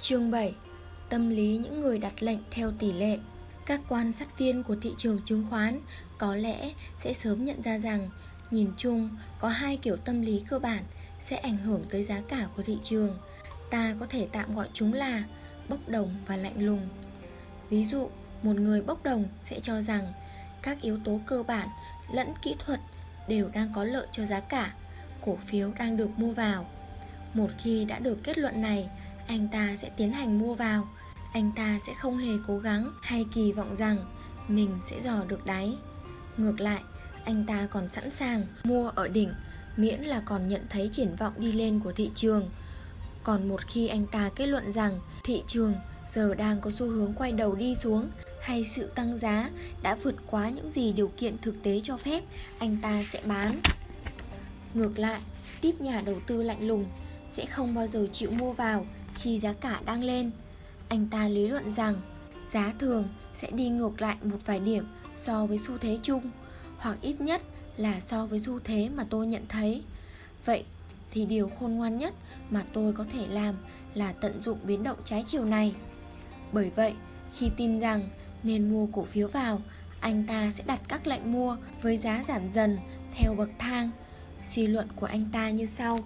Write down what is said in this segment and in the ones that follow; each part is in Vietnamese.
Chương 7 Tâm lý những người đặt lệnh theo tỷ lệ Các quan sát viên của thị trường chứng khoán có lẽ sẽ sớm nhận ra rằng nhìn chung có hai kiểu tâm lý cơ bản sẽ ảnh hưởng tới giá cả của thị trường. Ta có thể tạm gọi chúng là bốc đồng và lạnh lùng. Ví dụ, một người bốc đồng sẽ cho rằng các yếu tố cơ bản lẫn kỹ thuật đều đang có lợi cho giá cả, cổ phiếu đang được mua vào. Một khi đã được kết luận này, anh ta sẽ tiến hành mua vào. Anh ta sẽ không hề cố gắng hay kỳ vọng rằng mình sẽ dò được đáy. Ngược lại, anh ta còn sẵn sàng mua ở đỉnh, miễn là còn nhận thấy triển vọng đi lên của thị trường. Còn một khi anh ta kết luận rằng thị trường giờ đang có xu hướng quay đầu đi xuống hay sự tăng giá đã vượt quá những gì điều kiện thực tế cho phép, anh ta sẽ bán. Ngược lại, tiếp nhà đầu tư lạnh lùng sẽ không bao giờ chịu mua vào khi giá cả đang lên. Anh ta lý luận rằng giá thường sẽ đi ngược lại một vài điểm so với xu thế chung, hoặc ít nhất là so với xu thế mà tôi nhận thấy. Vậy thì điều khôn ngoan nhất mà tôi có thể làm là tận dụng biến động trái chiều này. Bởi vậy, khi tin rằng nên mua cổ phiếu vào, anh ta sẽ đặt các lệnh mua với giá giảm dần theo bậc thang. Suy luận của anh ta như sau: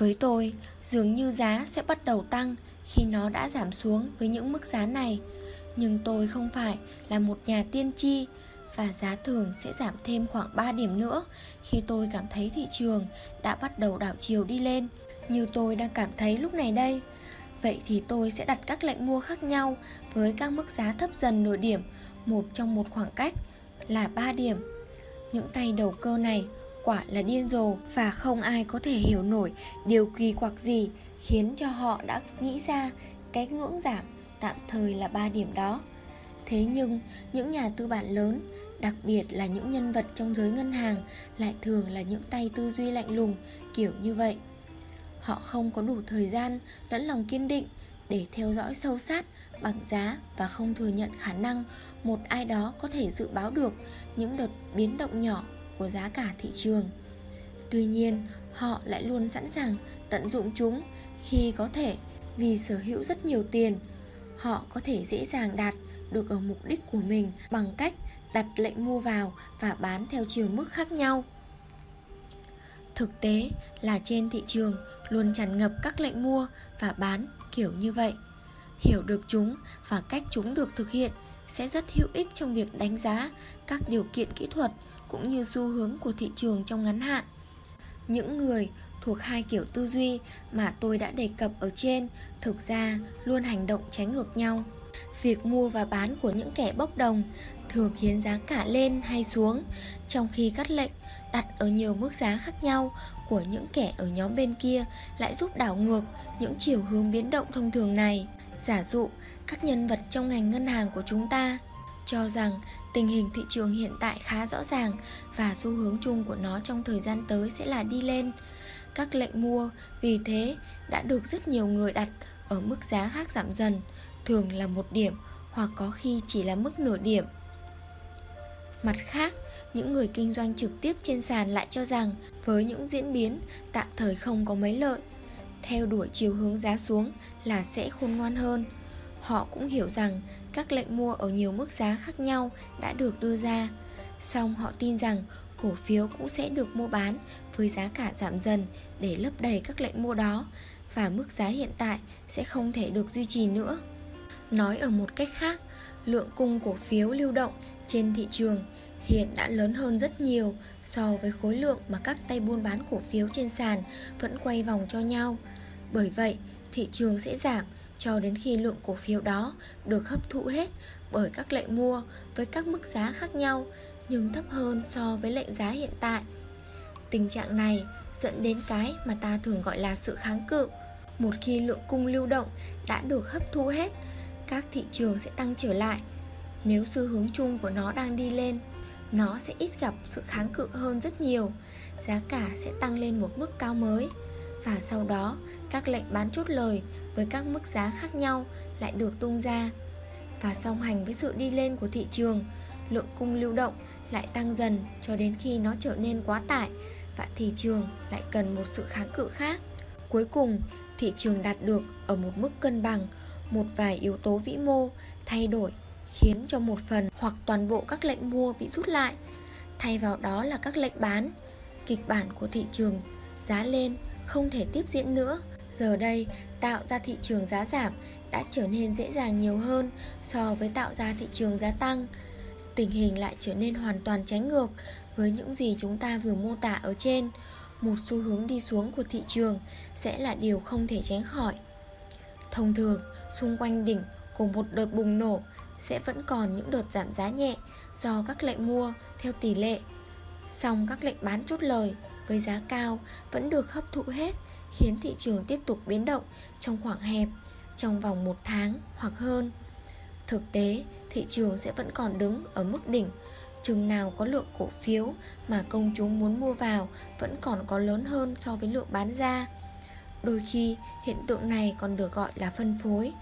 với tôi, dường như giá sẽ bắt đầu tăng khi nó đã giảm xuống với những mức giá này. Nhưng tôi không phải là một nhà tiên tri và giá thường sẽ giảm thêm khoảng 3 điểm nữa khi tôi cảm thấy thị trường đã bắt đầu đảo chiều đi lên như tôi đang cảm thấy lúc này đây. Vậy thì tôi sẽ đặt các lệnh mua khác nhau với các mức giá thấp dần nửa điểm, một trong một khoảng cách là 3 điểm. Những tay đầu cơ này quả là điên rồ và không ai có thể hiểu nổi điều kỳ quặc gì khiến cho họ đã nghĩ ra cái ngưỡng giảm tạm thời là 3 điểm đó. Thế nhưng, những nhà tư bản lớn, đặc biệt là những nhân vật trong giới ngân hàng lại thường là những tay tư duy lạnh lùng kiểu như vậy. Họ không có đủ thời gian lẫn lòng kiên định để theo dõi sâu sát bằng giá và không thừa nhận khả năng một ai đó có thể dự báo được những đợt biến động nhỏ của giá cả thị trường. Tuy nhiên, họ lại luôn sẵn sàng tận dụng chúng khi có thể vì sở hữu rất nhiều tiền. Họ có thể dễ dàng đạt được ở mục đích của mình bằng cách đặt lệnh mua vào và bán theo chiều mức khác nhau. Thực tế là trên thị trường luôn tràn ngập các lệnh mua và bán kiểu như vậy. Hiểu được chúng và cách chúng được thực hiện sẽ rất hữu ích trong việc đánh giá các điều kiện kỹ thuật cũng như xu hướng của thị trường trong ngắn hạn. Những người thuộc hai kiểu tư duy mà tôi đã đề cập ở trên thực ra luôn hành động trái ngược nhau. Việc mua và bán của những kẻ bốc đồng thường khiến giá cả lên hay xuống, trong khi cắt lệnh đặt ở nhiều mức giá khác nhau của những kẻ ở nhóm bên kia lại giúp đảo ngược những chiều hướng biến động thông thường này. Giả dụ, các nhân vật trong ngành ngân hàng của chúng ta cho rằng tình hình thị trường hiện tại khá rõ ràng và xu hướng chung của nó trong thời gian tới sẽ là đi lên. Các lệnh mua vì thế đã được rất nhiều người đặt ở mức giá khác giảm dần, thường là một điểm hoặc có khi chỉ là mức nửa điểm. Mặt khác, những người kinh doanh trực tiếp trên sàn lại cho rằng với những diễn biến tạm thời không có mấy lợi, theo đuổi chiều hướng giá xuống là sẽ khôn ngoan hơn. Họ cũng hiểu rằng các lệnh mua ở nhiều mức giá khác nhau đã được đưa ra Song họ tin rằng cổ phiếu cũng sẽ được mua bán với giá cả giảm dần để lấp đầy các lệnh mua đó và mức giá hiện tại sẽ không thể được duy trì nữa. Nói ở một cách khác, lượng cung cổ phiếu lưu động trên thị trường hiện đã lớn hơn rất nhiều so với khối lượng mà các tay buôn bán cổ phiếu trên sàn vẫn quay vòng cho nhau. Bởi vậy, thị trường sẽ giảm cho đến khi lượng cổ phiếu đó được hấp thụ hết bởi các lệnh mua với các mức giá khác nhau nhưng thấp hơn so với lệnh giá hiện tại. Tình trạng này dẫn đến cái mà ta thường gọi là sự kháng cự. Một khi lượng cung lưu động đã được hấp thu hết, các thị trường sẽ tăng trở lại. Nếu xu hướng chung của nó đang đi lên, nó sẽ ít gặp sự kháng cự hơn rất nhiều. Giá cả sẽ tăng lên một mức cao mới và sau đó các lệnh bán chốt lời với các mức giá khác nhau lại được tung ra và song hành với sự đi lên của thị trường lượng cung lưu động lại tăng dần cho đến khi nó trở nên quá tải và thị trường lại cần một sự kháng cự khác cuối cùng thị trường đạt được ở một mức cân bằng, một vài yếu tố vĩ mô thay đổi khiến cho một phần hoặc toàn bộ các lệnh mua bị rút lại. Thay vào đó là các lệnh bán. Kịch bản của thị trường giá lên không thể tiếp diễn nữa. Giờ đây, tạo ra thị trường giá giảm đã trở nên dễ dàng nhiều hơn so với tạo ra thị trường giá tăng. Tình hình lại trở nên hoàn toàn trái ngược với những gì chúng ta vừa mô tả ở trên. Một xu hướng đi xuống của thị trường sẽ là điều không thể tránh khỏi. Thông thường, xung quanh đỉnh của một đợt bùng nổ sẽ vẫn còn những đợt giảm giá nhẹ do các lệnh mua theo tỷ lệ. Song các lệnh bán chốt lời với giá cao vẫn được hấp thụ hết khiến thị trường tiếp tục biến động trong khoảng hẹp trong vòng một tháng hoặc hơn. Thực tế, thị trường sẽ vẫn còn đứng ở mức đỉnh Chừng nào có lượng cổ phiếu mà công chúng muốn mua vào vẫn còn có lớn hơn so với lượng bán ra. Đôi khi hiện tượng này còn được gọi là phân phối.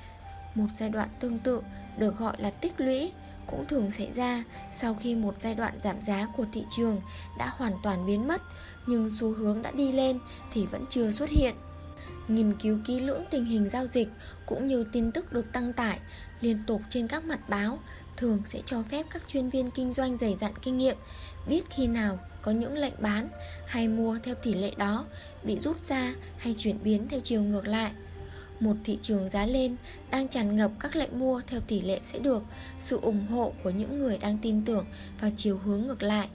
Một giai đoạn tương tự được gọi là tích lũy cũng thường xảy ra sau khi một giai đoạn giảm giá của thị trường đã hoàn toàn biến mất, nhưng xu hướng đã đi lên thì vẫn chưa xuất hiện. Nghiên cứu kỹ lưỡng tình hình giao dịch cũng như tin tức được đăng tải liên tục trên các mặt báo thường sẽ cho phép các chuyên viên kinh doanh dày dặn kinh nghiệm, biết khi nào có những lệnh bán hay mua theo tỷ lệ đó bị rút ra hay chuyển biến theo chiều ngược lại. Một thị trường giá lên đang tràn ngập các lệnh mua theo tỷ lệ sẽ được sự ủng hộ của những người đang tin tưởng vào chiều hướng ngược lại.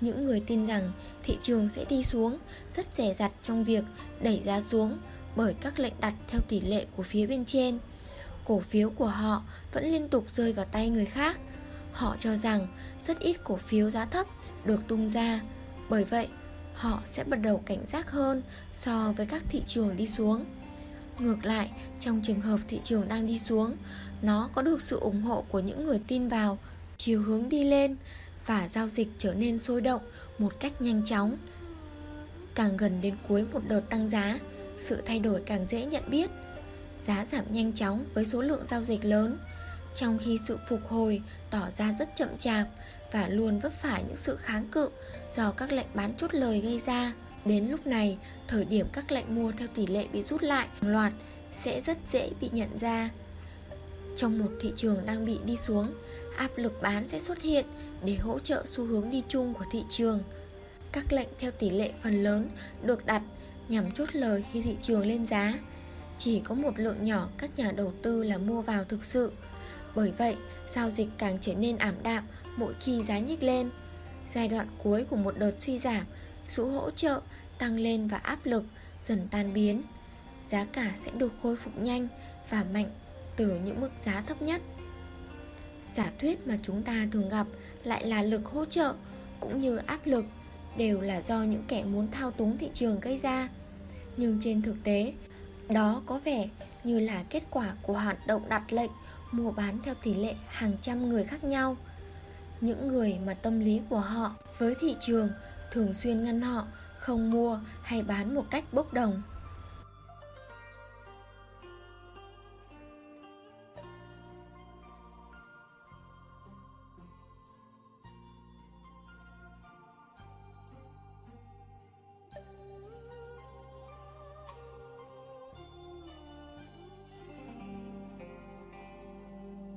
Những người tin rằng thị trường sẽ đi xuống rất rẻ rặt trong việc đẩy giá xuống bởi các lệnh đặt theo tỷ lệ của phía bên trên cổ phiếu của họ vẫn liên tục rơi vào tay người khác. Họ cho rằng rất ít cổ phiếu giá thấp được tung ra, bởi vậy họ sẽ bắt đầu cảnh giác hơn so với các thị trường đi xuống. Ngược lại, trong trường hợp thị trường đang đi xuống, nó có được sự ủng hộ của những người tin vào chiều hướng đi lên và giao dịch trở nên sôi động một cách nhanh chóng. Càng gần đến cuối một đợt tăng giá, sự thay đổi càng dễ nhận biết giá giảm nhanh chóng với số lượng giao dịch lớn, trong khi sự phục hồi tỏ ra rất chậm chạp và luôn vấp phải những sự kháng cự do các lệnh bán chốt lời gây ra. Đến lúc này, thời điểm các lệnh mua theo tỷ lệ bị rút lại hàng loạt sẽ rất dễ bị nhận ra. Trong một thị trường đang bị đi xuống, áp lực bán sẽ xuất hiện để hỗ trợ xu hướng đi chung của thị trường. Các lệnh theo tỷ lệ phần lớn được đặt nhằm chốt lời khi thị trường lên giá chỉ có một lượng nhỏ các nhà đầu tư là mua vào thực sự. Bởi vậy, giao dịch càng trở nên ảm đạm mỗi khi giá nhích lên. Giai đoạn cuối của một đợt suy giảm, sự hỗ trợ tăng lên và áp lực dần tan biến. Giá cả sẽ được khôi phục nhanh và mạnh từ những mức giá thấp nhất. Giả thuyết mà chúng ta thường gặp lại là lực hỗ trợ cũng như áp lực đều là do những kẻ muốn thao túng thị trường gây ra. Nhưng trên thực tế, đó có vẻ như là kết quả của hoạt động đặt lệnh mua bán theo tỷ lệ hàng trăm người khác nhau. Những người mà tâm lý của họ với thị trường thường xuyên ngăn họ không mua hay bán một cách bốc đồng.